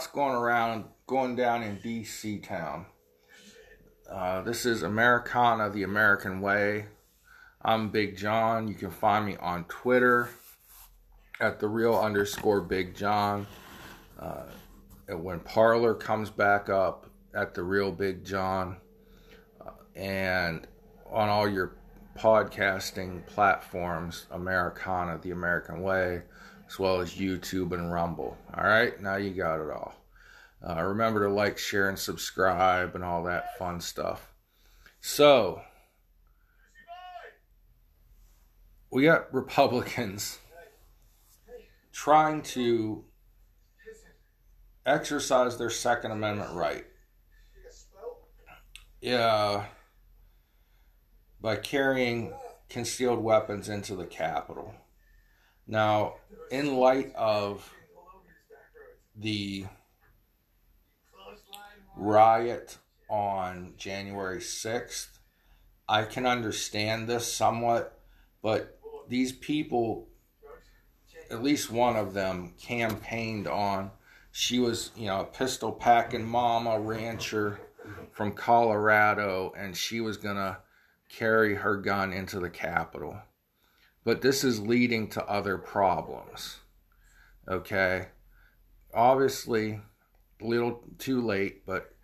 going around, going down in DC town. Uh, this is Americana, the American Way. I'm Big John. You can find me on Twitter at the real underscore Big John. Uh, when Parler comes back up at the real Big John, uh, and on all your podcasting platforms, Americana, the American Way, as well as YouTube and Rumble. All right, now you got it all. Uh, remember to like, share, and subscribe, and all that fun stuff. So, we got Republicans trying to exercise their Second Amendment right. Yeah, by carrying concealed weapons into the Capitol. Now, in light of the riot on January 6th, I can understand this somewhat, but these people, at least one of them, campaigned on. She was, you know, a pistol packing mama rancher from Colorado, and she was going to carry her gun into the Capitol. But this is leading to other problems. Okay? Obviously, a little too late, but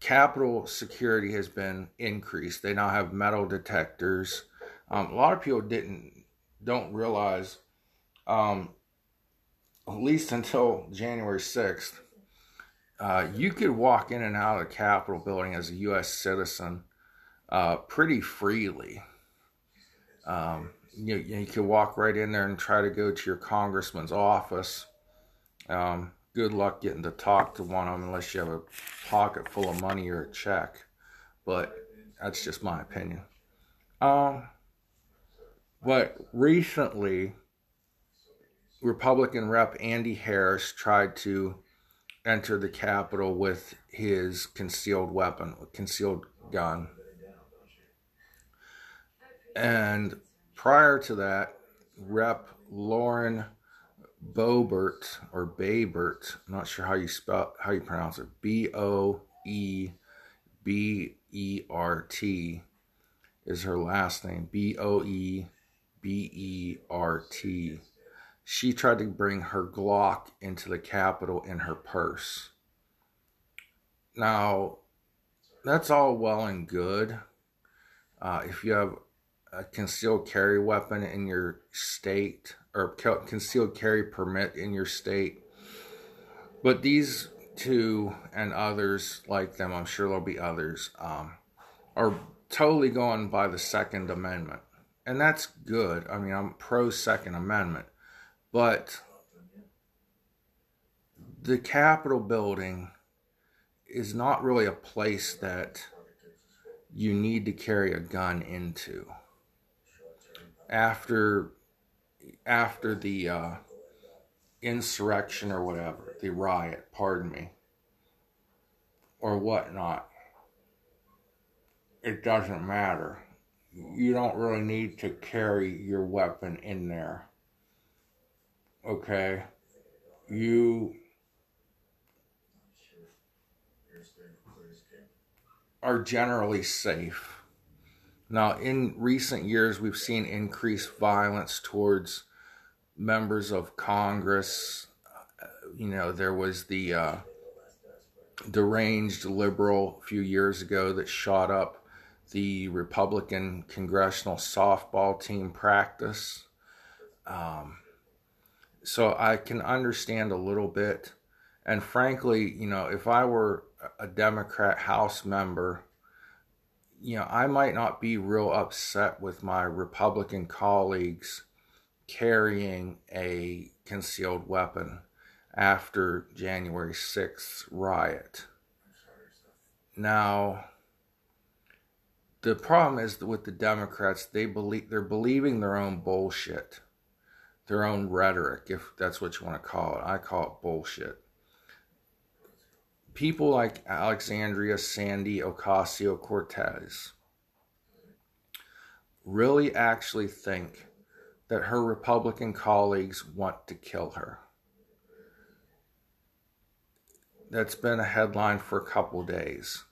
Capitol security has been increased. They now have metal detectors. Um, a lot of people didn't don't realize, um, at least until January sixth, uh, you could walk in and out of the Capitol building as a U.S. citizen uh, pretty freely. Um, you, you could walk right in there and try to go to your congressman's office. Um, good luck getting to talk to one of them unless you have a pocket full of money or a check. But that's just my opinion. Um, but recently, Republican Rep Andy Harris tried to enter the Capitol with his concealed weapon, concealed gun. And prior to that, Rep. Lauren Boebert or Baybert, I'm not sure how you spell how you pronounce it. B O E B E R T is her last name. B O E B E R T. She tried to bring her Glock into the Capitol in her purse. Now, that's all well and good. Uh, if you have a concealed carry weapon in your state or concealed carry permit in your state. But these two and others like them, I'm sure there'll be others, um, are totally going by the Second Amendment. And that's good. I mean, I'm pro Second Amendment. But the Capitol building is not really a place that you need to carry a gun into after after the uh, insurrection or whatever, the riot, pardon me, or whatnot. It doesn't matter. You don't really need to carry your weapon in there. Okay? You are generally safe now, in recent years, we've seen increased violence towards members of Congress. Uh, you know, there was the uh, deranged liberal a few years ago that shot up the Republican congressional softball team practice. Um, so I can understand a little bit. And frankly, you know, if I were a Democrat House member, you know, I might not be real upset with my Republican colleagues carrying a concealed weapon after January 6th riot. Now, the problem is with the Democrats, they believe they're believing their own bullshit, their own rhetoric, if that's what you want to call it. I call it bullshit people like Alexandria Sandy Ocasio Cortez really actually think that her Republican colleagues want to kill her. That's been a headline for a couple days.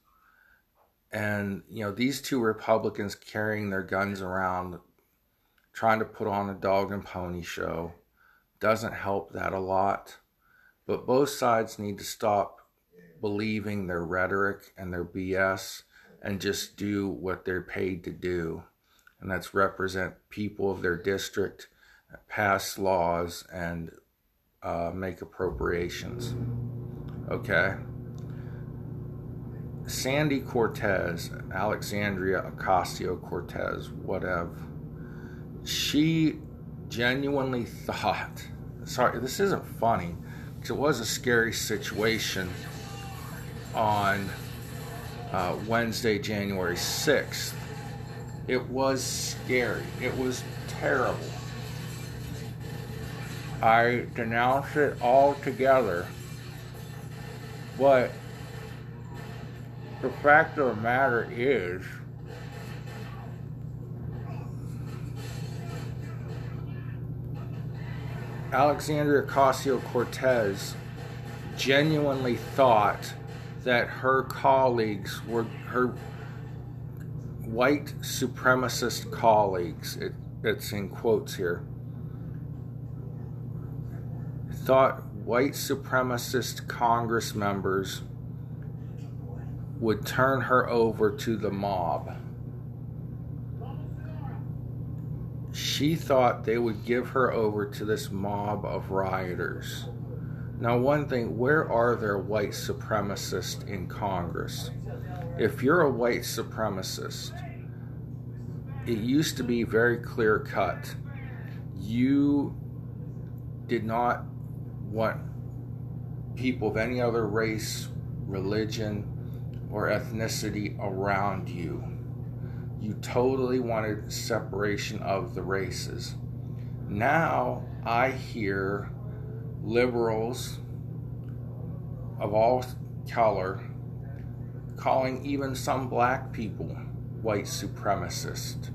And, you know, these two Republicans carrying their guns around, trying to put on a dog and pony show, doesn't help that a lot. But both sides need to stop believing their rhetoric and their BS and just do what they're paid to do. And that's represent people of their district, pass laws, and uh, make appropriations. Okay? Sandy Cortez, Alexandria Ocasio Cortez, whatever, she genuinely thought, sorry, this isn't funny, because it was a scary situation on uh, Wednesday, January 6th. It was scary. It was terrible. I denounce it altogether. But the fact of the matter is, Alexandria Ocasio Cortez genuinely thought that her colleagues were her white supremacist colleagues, it, it's in quotes here, thought white supremacist Congress members would turn her over to the mob. She thought they would give her over to this mob of rioters. Now, one thing, where are there white supremacists in Congress? If you're a white supremacist, it used to be very clear cut. You did not want people of any other race, religion, or ethnicity around you. You totally wanted separation of the races. Now I hear liberals of all color calling even some black people white supremacist.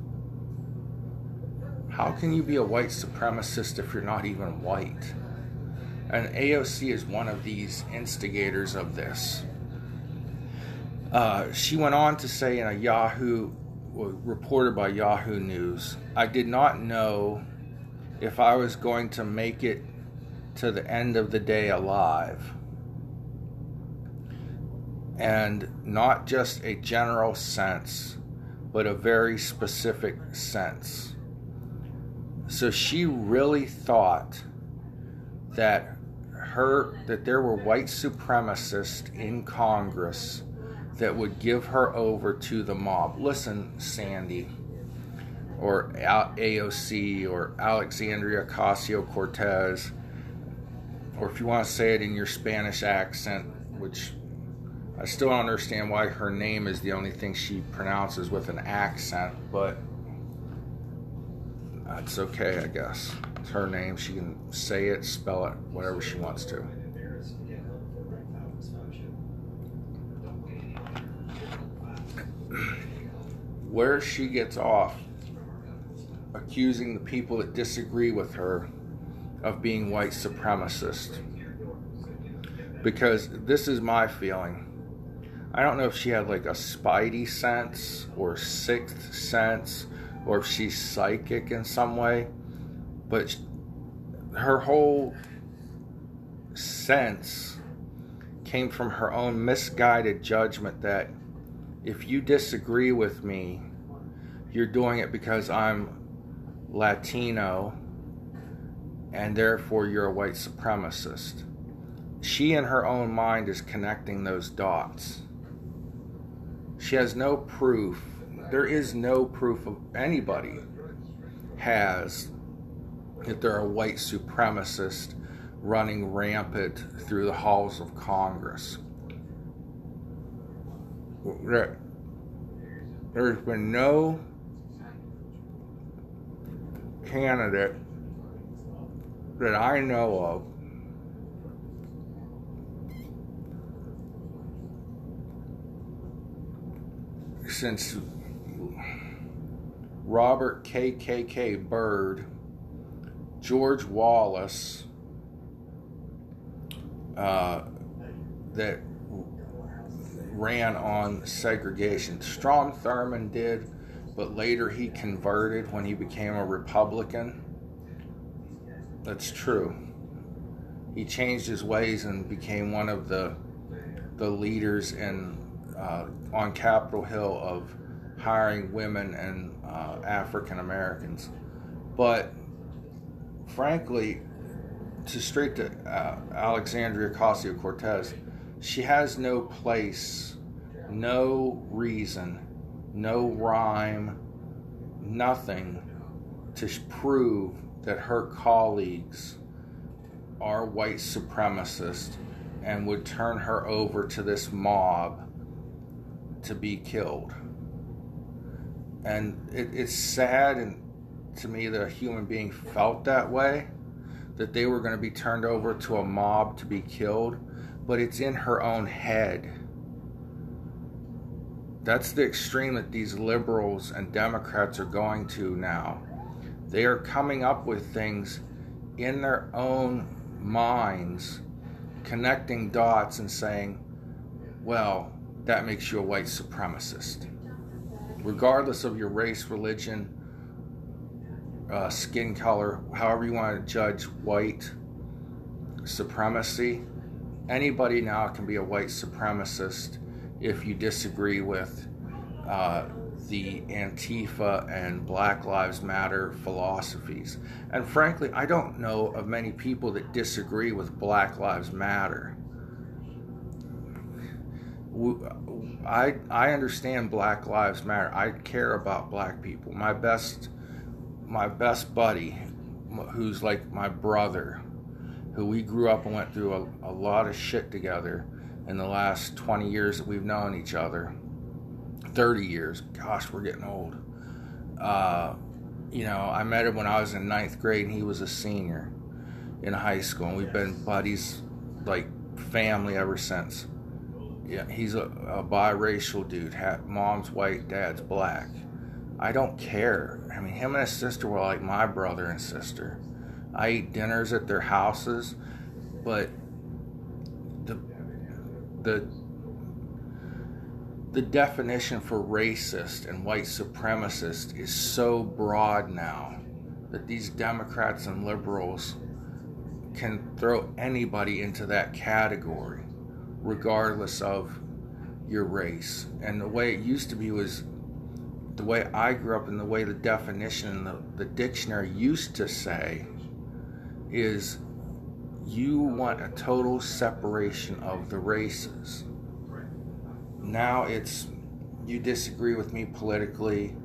How can you be a white supremacist if you're not even white? And AOC is one of these instigators of this. Uh, she went on to say in a Yahoo, reported by Yahoo News, I did not know if I was going to make it to the end of the day alive. And not just a general sense, but a very specific sense. So she really thought that her that there were white supremacists in Congress that would give her over to the mob. Listen, Sandy, or AOC, or Alexandria Ocasio Cortez or if you want to say it in your Spanish accent, which I still don't understand why her name is the only thing she pronounces with an accent, but that's okay, I guess. It's her name. She can say it, spell it, whatever she wants to. Where she gets off accusing the people that disagree with her of being white supremacist. Because this is my feeling. I don't know if she had like a spidey sense or sixth sense or if she's psychic in some way, but her whole sense came from her own misguided judgment that if you disagree with me, you're doing it because I'm Latino and therefore you're a white supremacist. She, in her own mind, is connecting those dots. She has no proof. There is no proof of anybody has that they're a white supremacist running rampant through the halls of Congress. There's been no candidate that I know of since Robert KKK Byrd, George Wallace, uh, that ran on segregation. Strom Thurmond did, but later he converted when he became a Republican. That's true. He changed his ways and became one of the the leaders in uh, on Capitol Hill of hiring women and uh, African Americans. But frankly, to straight to uh, Alexandria Ocasio Cortez, she has no place, no reason, no rhyme, nothing to prove that her colleagues are white supremacists and would turn her over to this mob to be killed. And it, it's sad and to me that a human being felt that way, that they were going to be turned over to a mob to be killed, but it's in her own head. That's the extreme that these liberals and Democrats are going to now. They are coming up with things in their own minds, connecting dots and saying, well, that makes you a white supremacist. Regardless of your race, religion, uh, skin color, however you want to judge white supremacy, anybody now can be a white supremacist if you disagree with uh, the Antifa and Black Lives Matter philosophies. And frankly, I don't know of many people that disagree with Black Lives Matter. I I understand Black Lives Matter. I care about black people. My best my best buddy, who's like my brother, who we grew up and went through a, a lot of shit together in the last 20 years that we've known each other. 30 years. Gosh, we're getting old. Uh, you know, I met him when I was in ninth grade and he was a senior in high school, and we've been buddies like family ever since. Yeah, he's a, a biracial dude. mom's white, dad's black. I don't care. I mean, him and his sister were like my brother and sister. I eat dinners at their houses, but the the the definition for racist and white supremacist is so broad now that these Democrats and liberals can throw anybody into that category, regardless of your race. And the way it used to be was the way I grew up and the way the definition in the, the dictionary used to say is you want a total separation of the races. Now it's you disagree with me politically,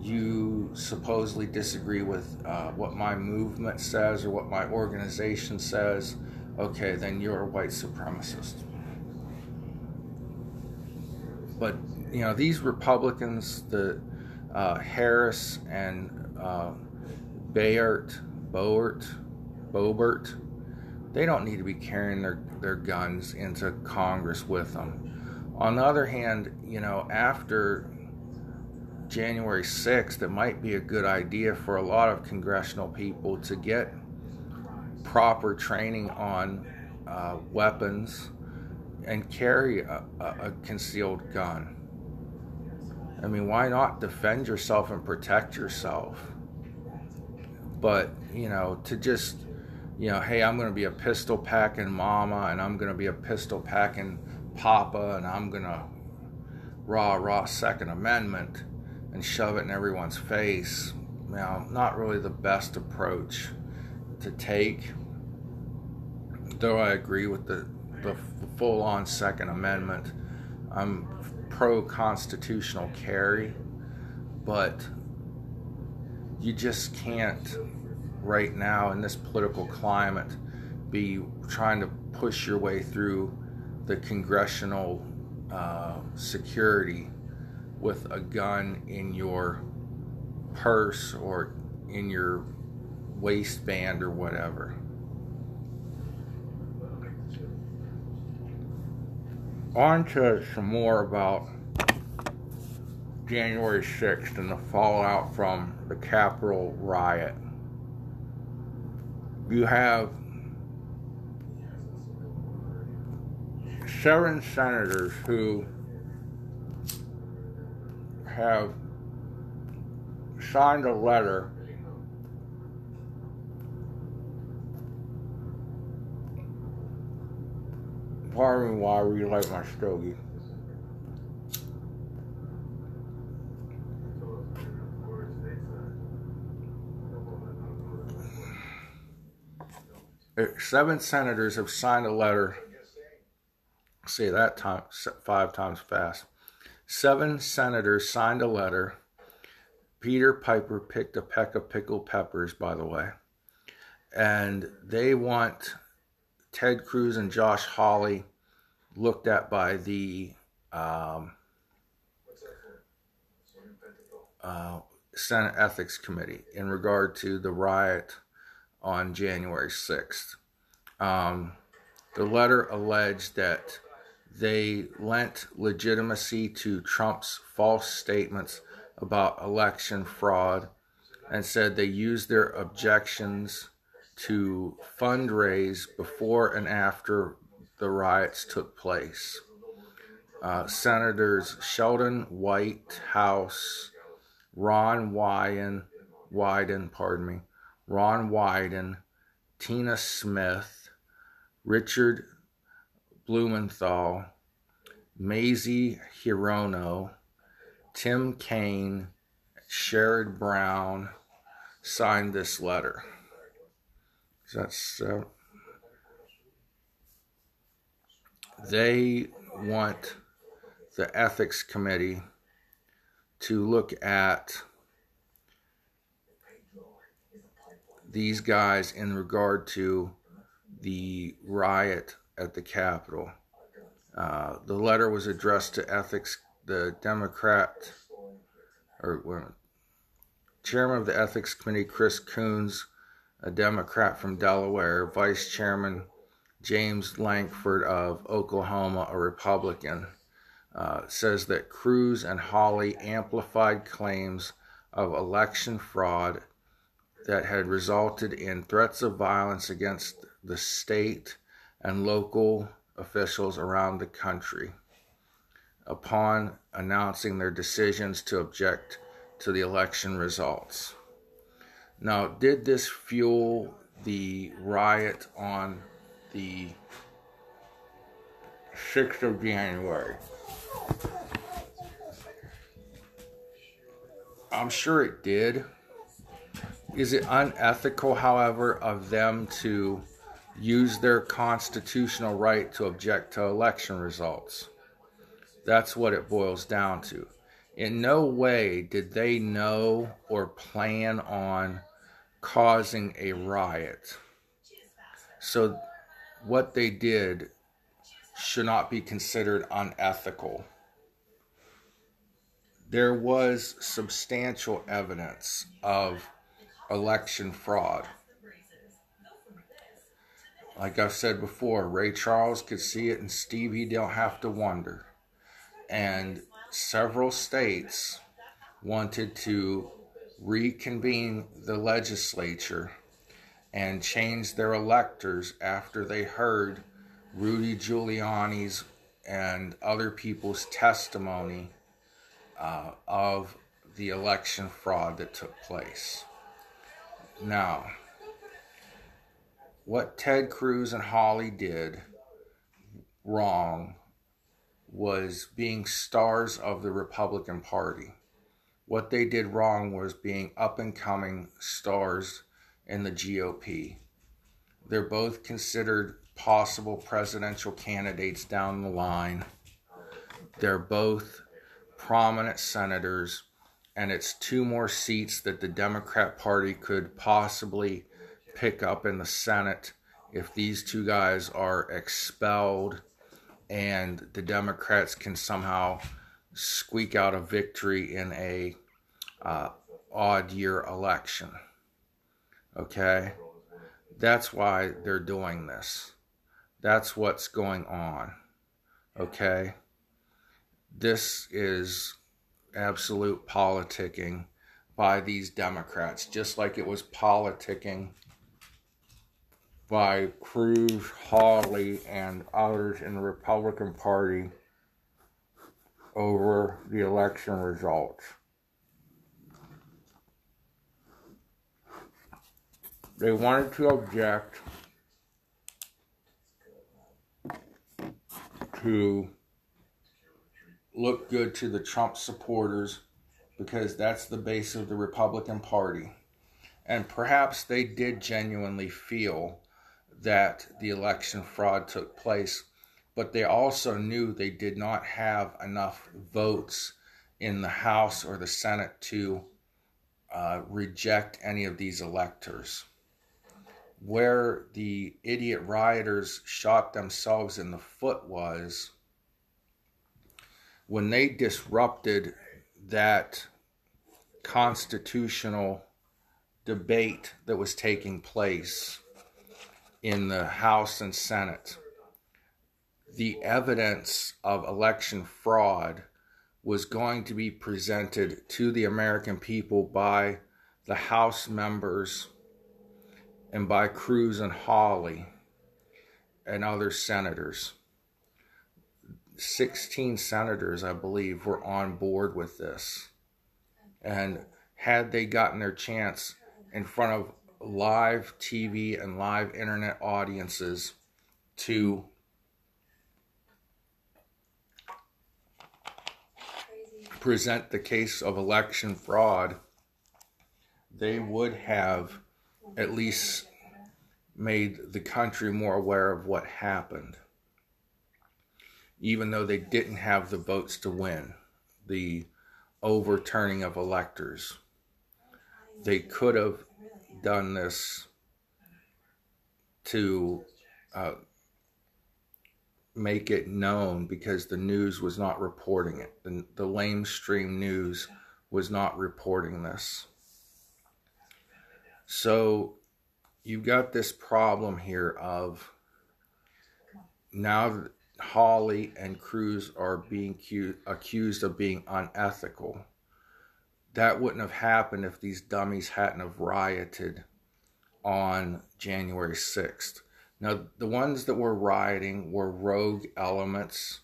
you supposedly disagree with uh, what my movement says or what my organization says, okay, then you're a white supremacist. But you know these Republicans, the uh, Harris and uh, Bayard, Boert, Boebert, they don't need to be carrying their, their guns into Congress with them. On the other hand, you know, after January 6th, it might be a good idea for a lot of congressional people to get proper training on uh, weapons and carry a, a, concealed gun. I mean, why not defend yourself and protect yourself? But, you know, to just, you know, hey, I'm going to be a pistol packing mama and I'm going to be a pistol packing papa and I'm going to rah rah Second Amendment and shove it in everyone's face. Now, not really the best approach to take. Though I agree with the the full on Second Amendment. I'm pro constitutional carry, but you just can't, right now in this political climate, be trying to push your way through the congressional uh, security with a gun in your purse or in your waistband or whatever. on to some more about January 6th and the fallout from the Capitol riot. You have seven senators who have signed a letter pardon me while I relight my stogie. Seven senators have signed a letter. Say that time five times fast. Seven senators signed a letter. Peter Piper picked a peck of pickled peppers, by the way. And they want Ted Cruz and Josh Hawley looked at by the um, uh, Senate Ethics Committee in regard to the riot on January 6th. Um, the letter alleged that they lent legitimacy to Trump's false statements about election fraud and said they used their objections to fundraise before and after the riots took place. Uh, Senators Sheldon Whitehouse, Ron Wyden, Wyden, pardon me, Ron Wyden, Tina Smith, Richard Blumenthal, Mazie Hirono, Tim Kaine, Sherrod Brown signed this letter. That's they want the ethics committee to look at these guys in regard to the riot at the Capitol. Uh, the letter was addressed to ethics, the Democrat, or well, chairman of the ethics committee, Chris Coons, a Democrat from Delaware, vice chairman James Lankford of Oklahoma, a Republican, uh, says that Cruz and Hawley amplified claims of election fraud that had resulted in threats of violence against the state and local officials around the country upon announcing their decisions to object to the election results. Now, did this fuel the riot on the 6th of January. I'm sure it did. Is it unethical, however, of them to use their constitutional right to object to election results? That's what it boils down to. In no way did they know or plan on causing a riot. So what they did should not be considered unethical. There was substantial evidence of election fraud. Like I've said before, Ray Charles could see it and Stevie don't have to wonder. And several states wanted to reconvene the legislature and change their electors after they heard Rudy Giuliani's and other people's testimony uh, of the election fraud that took place. Now, what Ted Cruz and Hawley did wrong was being stars of the Republican Party. What they did wrong was being up and coming stars in the GOP. They're both considered possible presidential candidates down the line. They're both prominent senators, and it's two more seats that the Democrat Party could possibly pick up in the Senate if these two guys are expelled and the Democrats can somehow squeak out a victory in a uh, odd year election. Okay? That's why they're doing this. That's what's going on. Okay? This is absolute politicking by these Democrats, just like it was politicking by Cruz, Hawley, and others in the Republican Party over the election results. They wanted to object to look good to the Trump supporters because that's the base of the Republican Party. And perhaps they did genuinely feel that the election fraud took place, but they also knew they did not have enough votes in the House or the Senate to uh, reject any of these electors. Where the idiot rioters shot themselves in the foot was when they disrupted that constitutional debate that was taking place in the House and Senate, the evidence of election fraud was going to be presented to the American people by the House members and by Cruz and Hawley and other senators. 16 senators, I believe, were on board with this. And had they gotten their chance in front of live TV and live internet audiences to present the case of election fraud, they would have at least made the country more aware of what happened even though they didn't have the votes to win the overturning of electors. They could have done this to uh, make it known because the news was not reporting it. The, the lamestream news was not reporting this. So you've got this problem here of now Hawley and Cruz are being accused of being unethical. That wouldn't have happened if these dummies hadn't have rioted on January 6th. Now, the ones that were rioting were rogue elements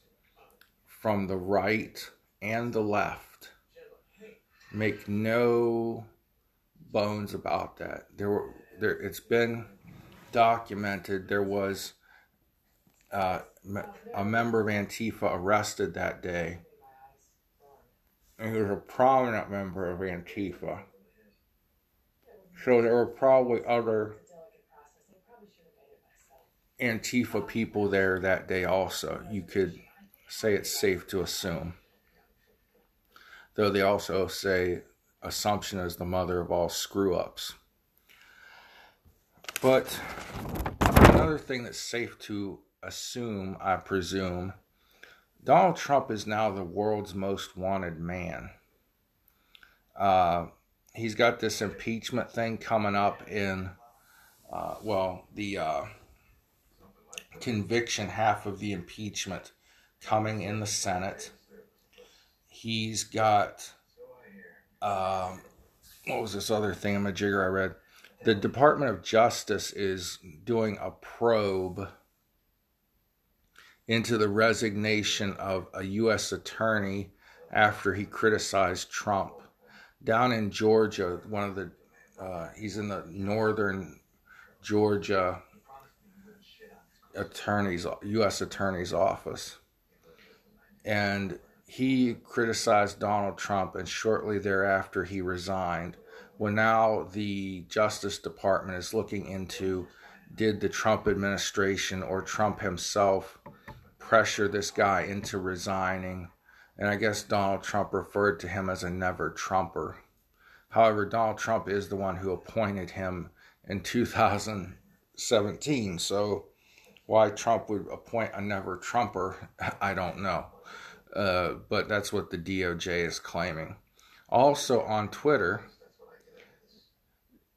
from the right and the left. Make no bones about that. There were there it's been documented there was uh, a member of Antifa arrested that day. And he was a prominent member of Antifa. So there were probably other Antifa people there that day also. You could say it's safe to assume. Though they also say assumption is the mother of all screw ups. But another thing that's safe to assume, I presume, Donald Trump is now the world's most wanted man. Uh, he's got this impeachment thing coming up in, uh, well, the uh, conviction half of the impeachment coming in the Senate. He's got, um, what was this other thing in my jigger I read? The Department of Justice is doing a probe into the resignation of a U.S. attorney after he criticized Trump. Down in Georgia, one of the, uh, he's in the northern Georgia attorney's, U.S. attorney's office. And he criticized Donald Trump, and shortly thereafter, he resigned. Well, now the Justice Department is looking into did the Trump administration or Trump himself pressure this guy into resigning. And I guess Donald Trump referred to him as a never Trumper. However, Donald Trump is the one who appointed him in 2017. So why Trump would appoint a never Trumper, I don't know. Uh, but that's what the DOJ is claiming. Also on Twitter,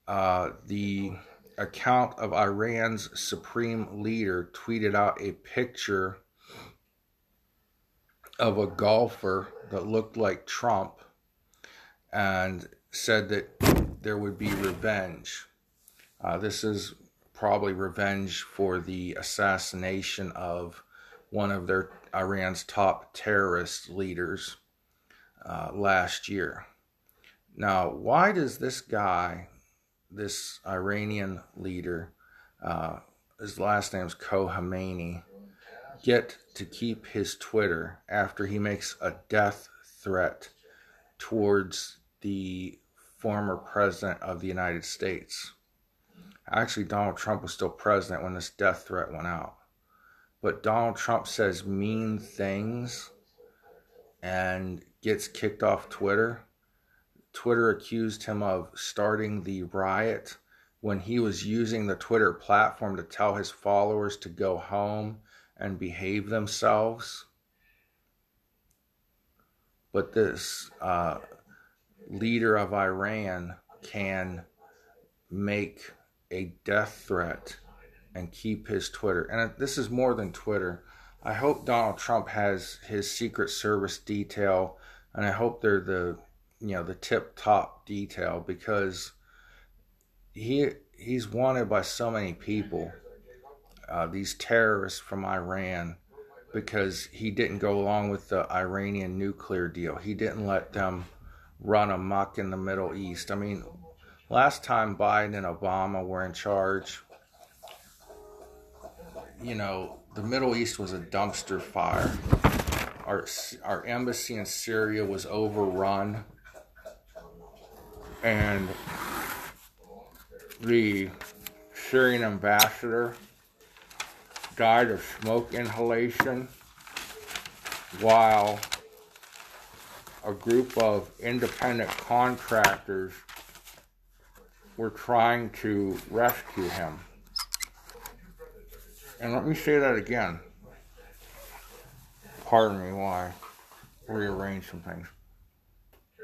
uh, the account of Iran's supreme leader tweeted out a picture of a golfer that looked like Trump and said that there would be revenge. Uh, this is probably revenge for the assassination of one of their Iran's top terrorist leaders uh, last year. Now, why does this guy, this Iranian leader, uh, his last name's Khomeini, get to keep his Twitter after he makes a death threat towards the former president of the United States? Actually, Donald Trump was still president when this death threat went out. But Donald Trump says mean things and gets kicked off Twitter. Twitter accused him of starting the riot when he was using the Twitter platform to tell his followers to go home and behave themselves. But this uh, leader of Iran can make a death threat and keep his Twitter. And this is more than Twitter. I hope Donald Trump has his Secret Service detail, and I hope they're the you know the tip top detail because he he's wanted by so many people. Uh, these terrorists from Iran because he didn't go along with the Iranian nuclear deal. He didn't let them run amok in the Middle East. I mean, last time Biden and Obama were in charge, you know, the Middle East was a dumpster fire. Our, our embassy in Syria was overrun. And the Syrian ambassador died of smoke inhalation while a group of independent contractors were trying to rescue him. And let me say that again. Pardon me while I rearrange some things.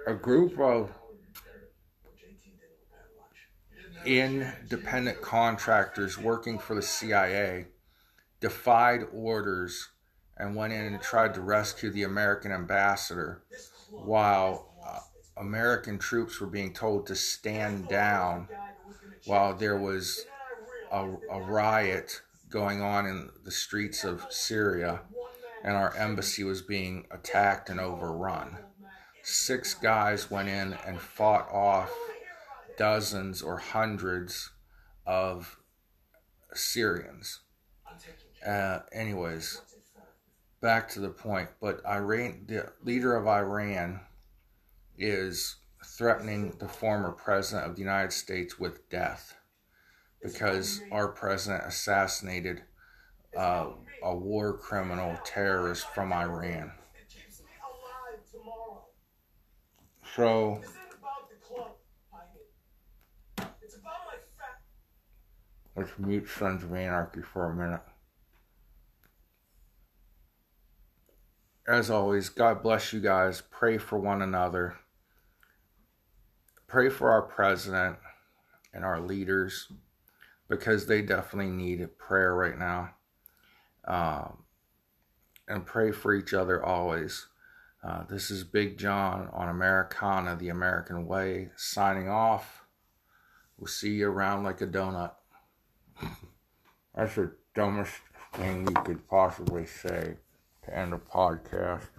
A group of independent contractors working for the CIA defied orders and went in and tried to rescue the American ambassador while uh, American troops were being told to stand down while there was a, a riot going on in the streets of Syria and our embassy was being attacked and overrun. Six guys went in and fought off dozens or hundreds of Syrians. Uh, anyways, back to the point. But Iran, the leader of Iran, is threatening the former president of the United States with death because our president assassinated uh, a war criminal terrorist from Iran. So, let's mute Sons of Anarchy for a minute. As always, God bless you guys. Pray for one another. Pray for our president and our leaders because they definitely need prayer right now. Um, and pray for each other always. Uh, this is Big John on Americana, the American Way, signing off. We'll see you around like a donut. That's the dumbest thing you could possibly say to end a podcast.